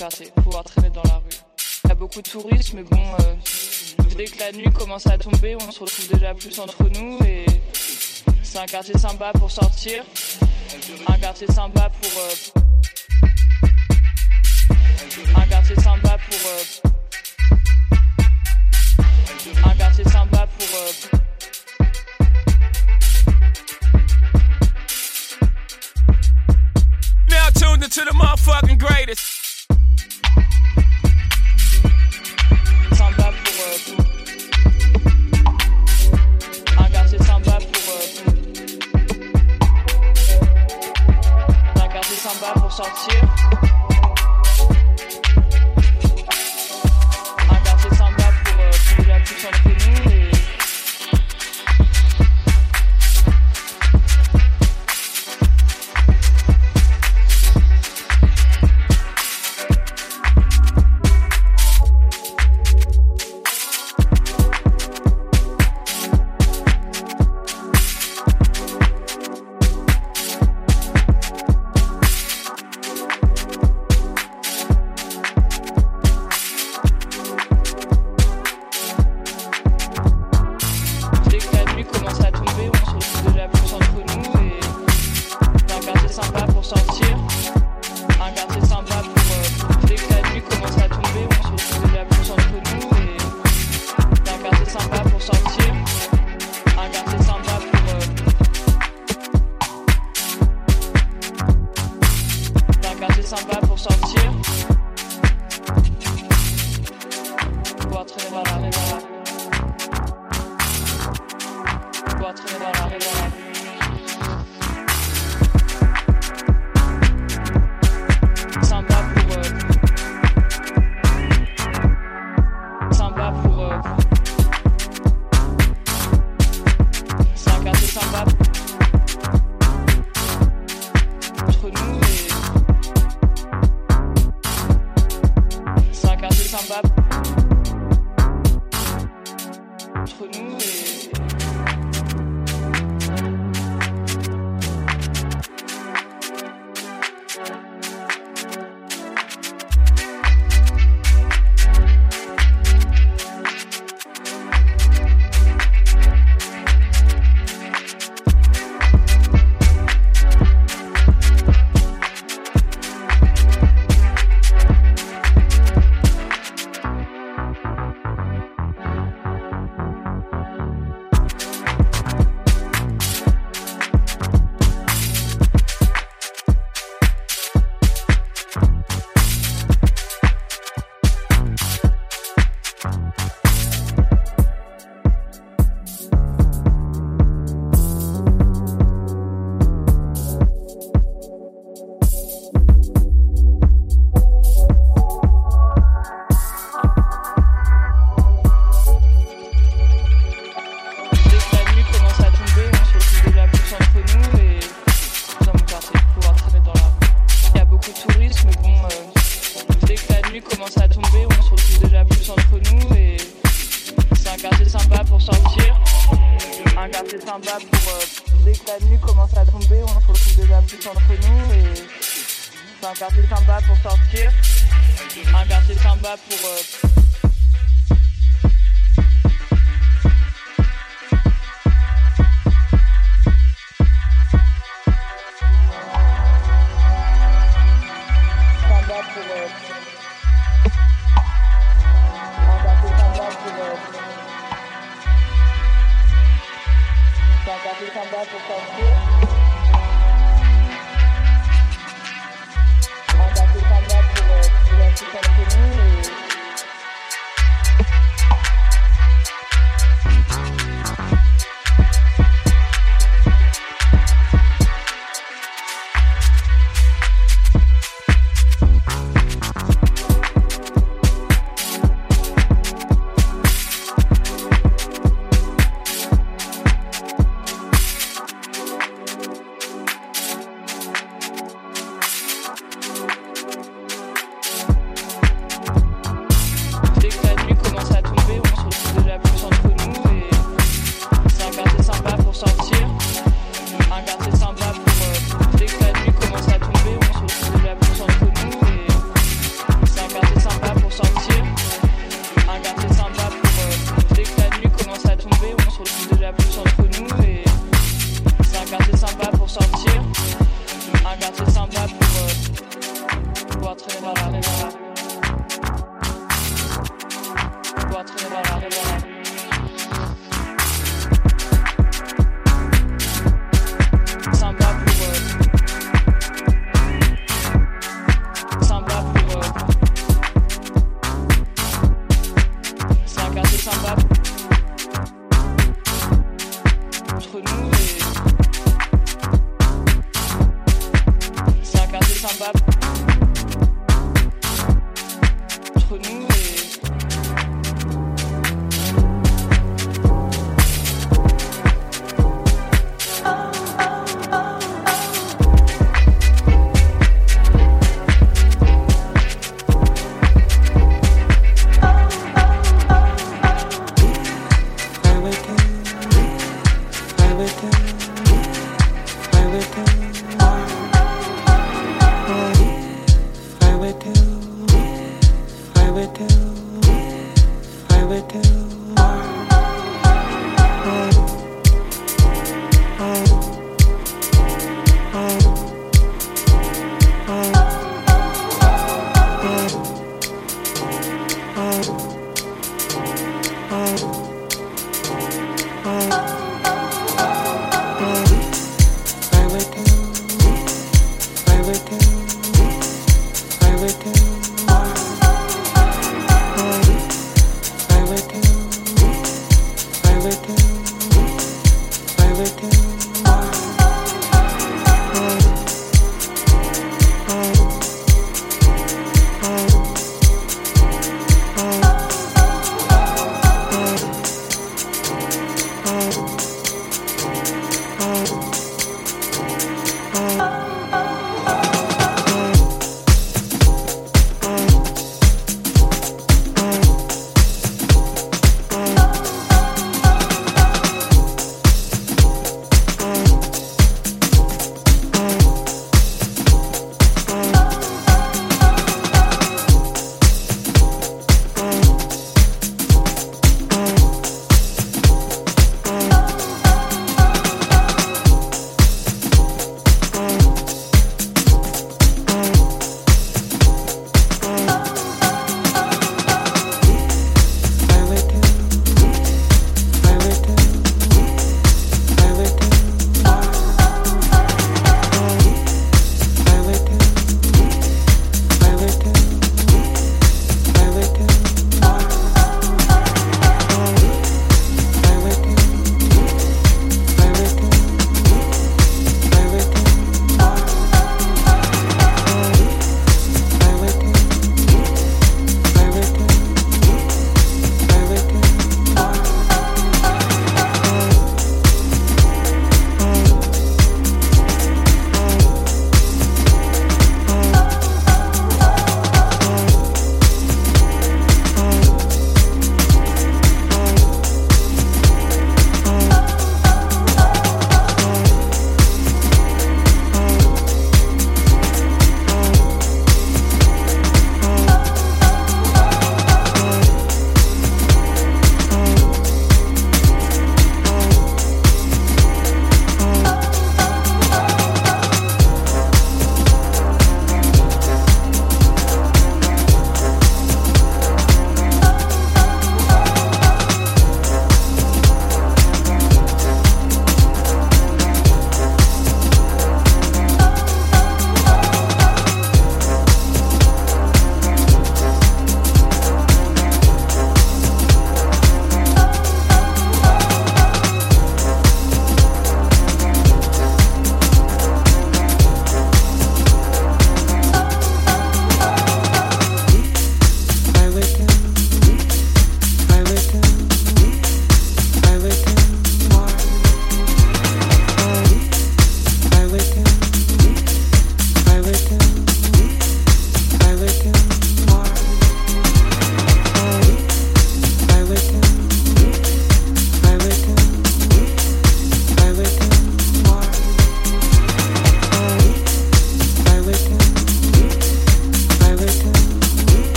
liberté, pouvoir traîner dans la rue. Il y a beaucoup de touristes, mais bon, euh, dès que la nuit commence à tomber, on se retrouve déjà plus entre nous et c'est un quartier sympa pour sortir, un quartier sympa pour. Euh,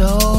So